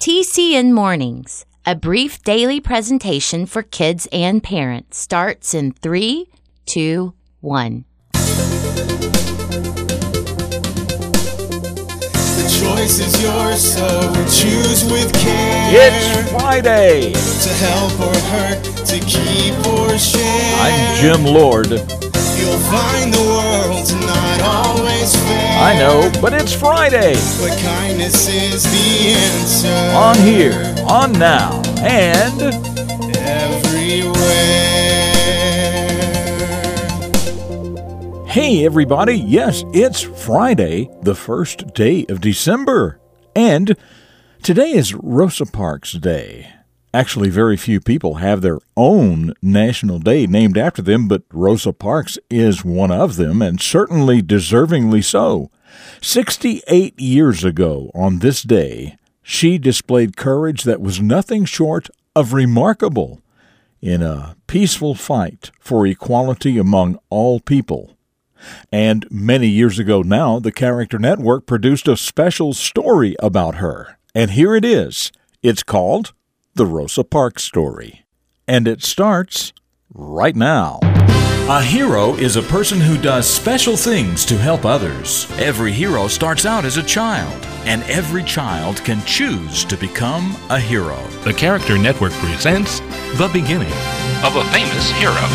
TCN Mornings, a brief daily presentation for kids and parents, starts in three, two, one. The choice is yours, so choose with care. It's Friday. To help or hurt, to keep or share. I'm Jim Lord. You'll find the world's not always fair. I know, but it's Friday. But kindness is the answer. On here, on now, and everywhere. hey, everybody. Yes, it's Friday, the first day of December. And today is Rosa Parks Day. Actually, very few people have their own national day named after them, but Rosa Parks is one of them, and certainly deservingly so. 68 years ago on this day, she displayed courage that was nothing short of remarkable in a peaceful fight for equality among all people. And many years ago now, the Character Network produced a special story about her. And here it is. It's called The Rosa Parks Story. And it starts right now. A hero is a person who does special things to help others. Every hero starts out as a child, and every child can choose to become a hero. The Character Network presents The Beginning of a Famous Hero.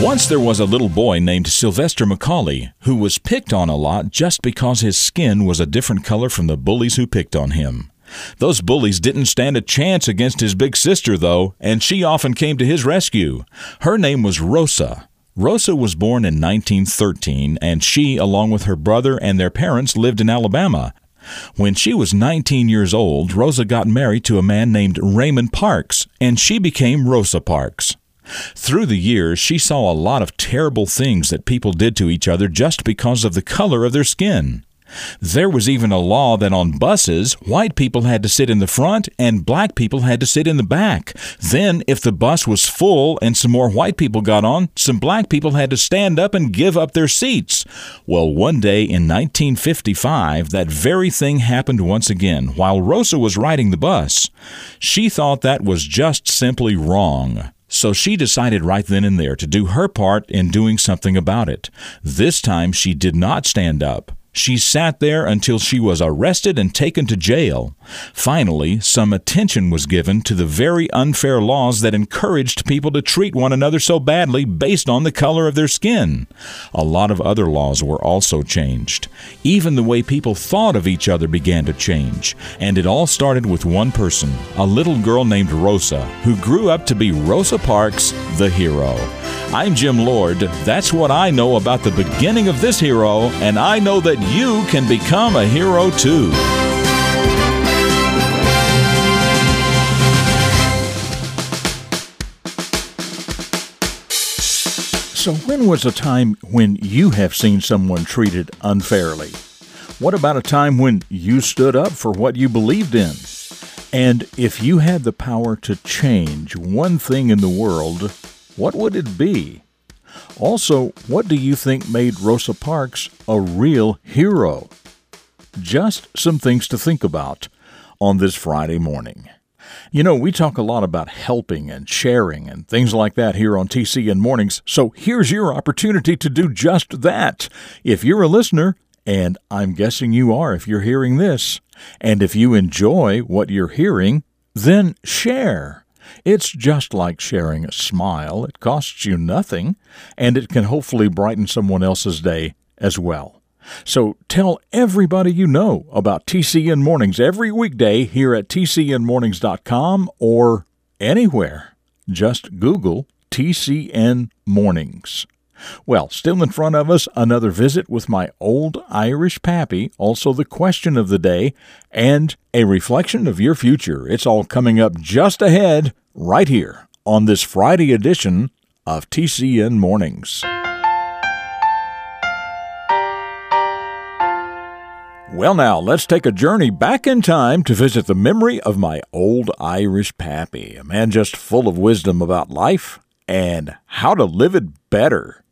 Once there was a little boy named Sylvester McCauley who was picked on a lot just because his skin was a different color from the bullies who picked on him. Those bullies didn't stand a chance against his big sister, though, and she often came to his rescue. Her name was Rosa. Rosa was born in 1913, and she, along with her brother and their parents, lived in Alabama. When she was 19 years old, Rosa got married to a man named Raymond Parks, and she became Rosa Parks. Through the years, she saw a lot of terrible things that people did to each other just because of the color of their skin. There was even a law that on buses, white people had to sit in the front and black people had to sit in the back. Then, if the bus was full and some more white people got on, some black people had to stand up and give up their seats. Well, one day in 1955, that very thing happened once again while Rosa was riding the bus. She thought that was just simply wrong. So she decided right then and there to do her part in doing something about it. This time she did not stand up. She sat there until she was arrested and taken to jail. Finally, some attention was given to the very unfair laws that encouraged people to treat one another so badly based on the color of their skin. A lot of other laws were also changed. Even the way people thought of each other began to change. And it all started with one person, a little girl named Rosa, who grew up to be Rosa Parks, the hero. I'm Jim Lord. That's what I know about the beginning of this hero, and I know that you can become a hero too. So, when was a time when you have seen someone treated unfairly? What about a time when you stood up for what you believed in? And if you had the power to change one thing in the world, what would it be? Also, what do you think made Rosa Parks a real hero? Just some things to think about on this Friday morning. You know, we talk a lot about helping and sharing and things like that here on TCN Mornings, so here's your opportunity to do just that. If you're a listener, and I'm guessing you are if you're hearing this, and if you enjoy what you're hearing, then share. It's just like sharing a smile. It costs you nothing, and it can hopefully brighten someone else's day as well. So tell everybody you know about TCN Mornings every weekday here at tcnmornings.com or anywhere. Just Google TCN Mornings. Well, still in front of us, another visit with my old Irish pappy, also the question of the day, and a reflection of your future. It's all coming up just ahead, right here, on this Friday edition of TCN Mornings. Well, now, let's take a journey back in time to visit the memory of my old Irish pappy, a man just full of wisdom about life and how to live it better.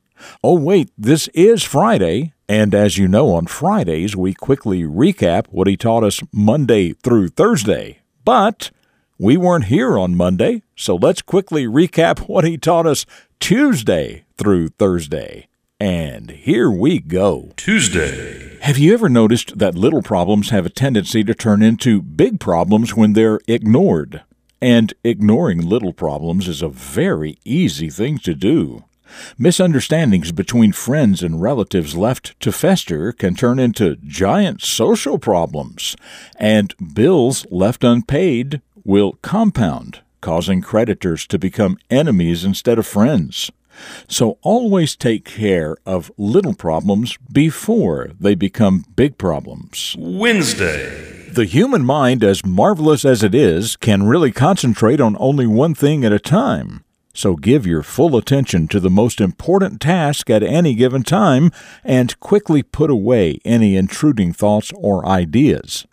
Oh, wait, this is Friday, and as you know, on Fridays we quickly recap what he taught us Monday through Thursday. But we weren't here on Monday, so let's quickly recap what he taught us Tuesday through Thursday. And here we go. Tuesday. Have you ever noticed that little problems have a tendency to turn into big problems when they're ignored? And ignoring little problems is a very easy thing to do. Misunderstandings between friends and relatives left to fester can turn into giant social problems, and bills left unpaid will compound, causing creditors to become enemies instead of friends. So always take care of little problems before they become big problems. Wednesday. The human mind, as marvelous as it is, can really concentrate on only one thing at a time. So give your full attention to the most important task at any given time and quickly put away any intruding thoughts or ideas.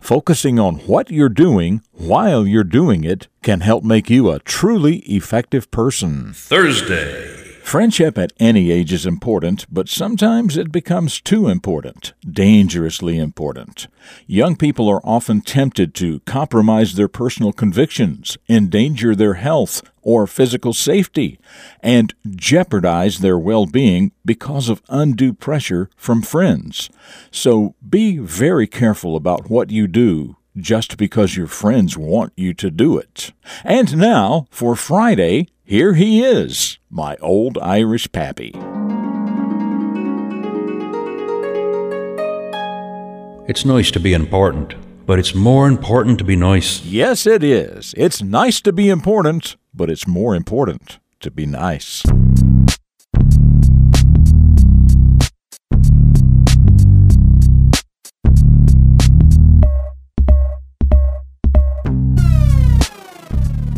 Focusing on what you're doing while you're doing it can help make you a truly effective person. Thursday. Friendship at any age is important, but sometimes it becomes too important, dangerously important. Young people are often tempted to compromise their personal convictions, endanger their health or physical safety, and jeopardize their well being because of undue pressure from friends. So be very careful about what you do just because your friends want you to do it. And now, for Friday, here he is, my old Irish pappy. It's nice to be important, but it's more important to be nice. Yes, it is. It's nice to be important, but it's more important to be nice.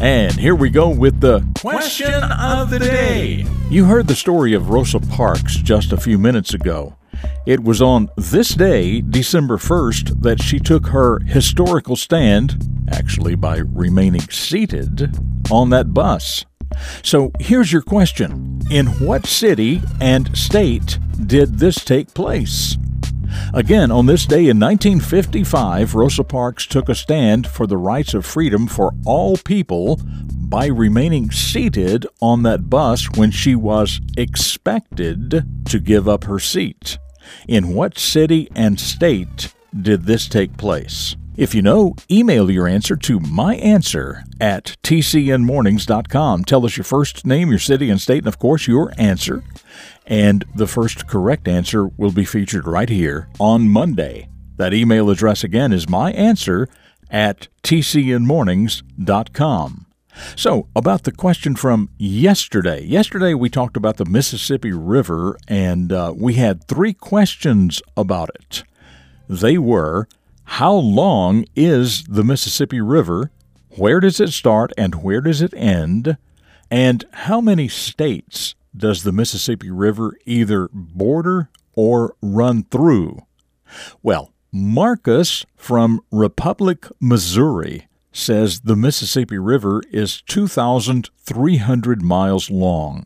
And here we go with the question of the day. You heard the story of Rosa Parks just a few minutes ago. It was on this day, December 1st, that she took her historical stand, actually by remaining seated, on that bus. So here's your question In what city and state did this take place? Again, on this day in 1955, Rosa Parks took a stand for the rights of freedom for all people by remaining seated on that bus when she was expected to give up her seat. In what city and state did this take place? If you know, email your answer to myanswer at tcnmornings.com. Tell us your first name, your city and state, and of course your answer. And the first correct answer will be featured right here on Monday. That email address again is myanswer at tcnmornings.com. So, about the question from yesterday. Yesterday, we talked about the Mississippi River, and uh, we had three questions about it. They were How long is the Mississippi River? Where does it start and where does it end? And how many states does the Mississippi River either border or run through? Well, Marcus from Republic, Missouri says the Mississippi River is 2,300 miles long.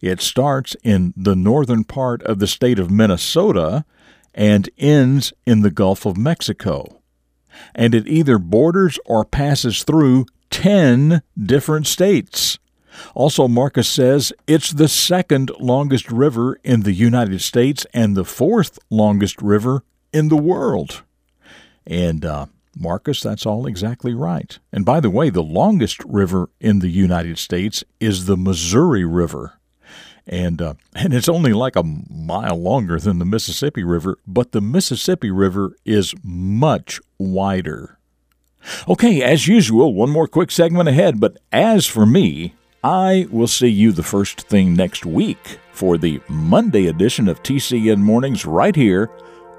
It starts in the northern part of the state of Minnesota and ends in the Gulf of Mexico. And it either borders or passes through 10 different states. Also, Marcus says it's the second longest river in the United States and the fourth longest river in the world. And uh, Marcus, that's all exactly right. And by the way, the longest river in the United States is the Missouri River. And, uh, and it's only like a mile longer than the Mississippi River, but the Mississippi River is much wider. Okay, as usual, one more quick segment ahead, but as for me, I will see you the first thing next week for the Monday edition of TCN Mornings right here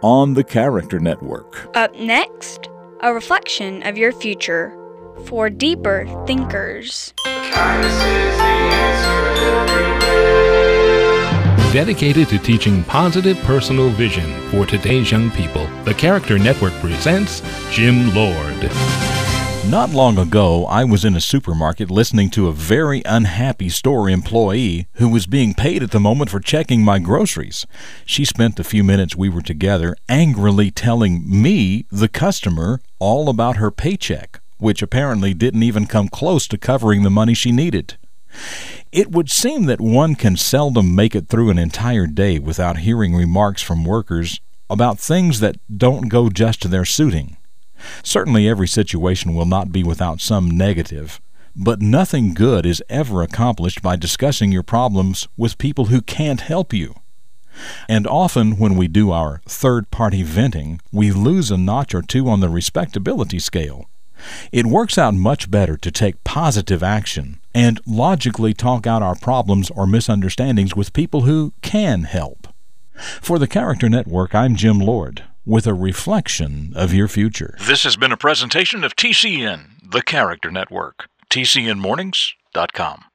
on the Character Network. Up next, a reflection of your future for deeper thinkers. Dedicated to teaching positive personal vision for today's young people, the Character Network presents Jim Lord. Not long ago, I was in a supermarket listening to a very unhappy store employee who was being paid at the moment for checking my groceries. She spent the few minutes we were together angrily telling me, the customer, all about her paycheck, which apparently didn't even come close to covering the money she needed. It would seem that one can seldom make it through an entire day without hearing remarks from workers about things that don't go just to their suiting. Certainly, every situation will not be without some negative, but nothing good is ever accomplished by discussing your problems with people who can't help you. And often, when we do our third party venting, we lose a notch or two on the respectability scale. It works out much better to take positive action and logically talk out our problems or misunderstandings with people who can help. For the Character Network, I'm Jim Lord with a reflection of your future. This has been a presentation of TCN, the Character Network. TCNMornings.com.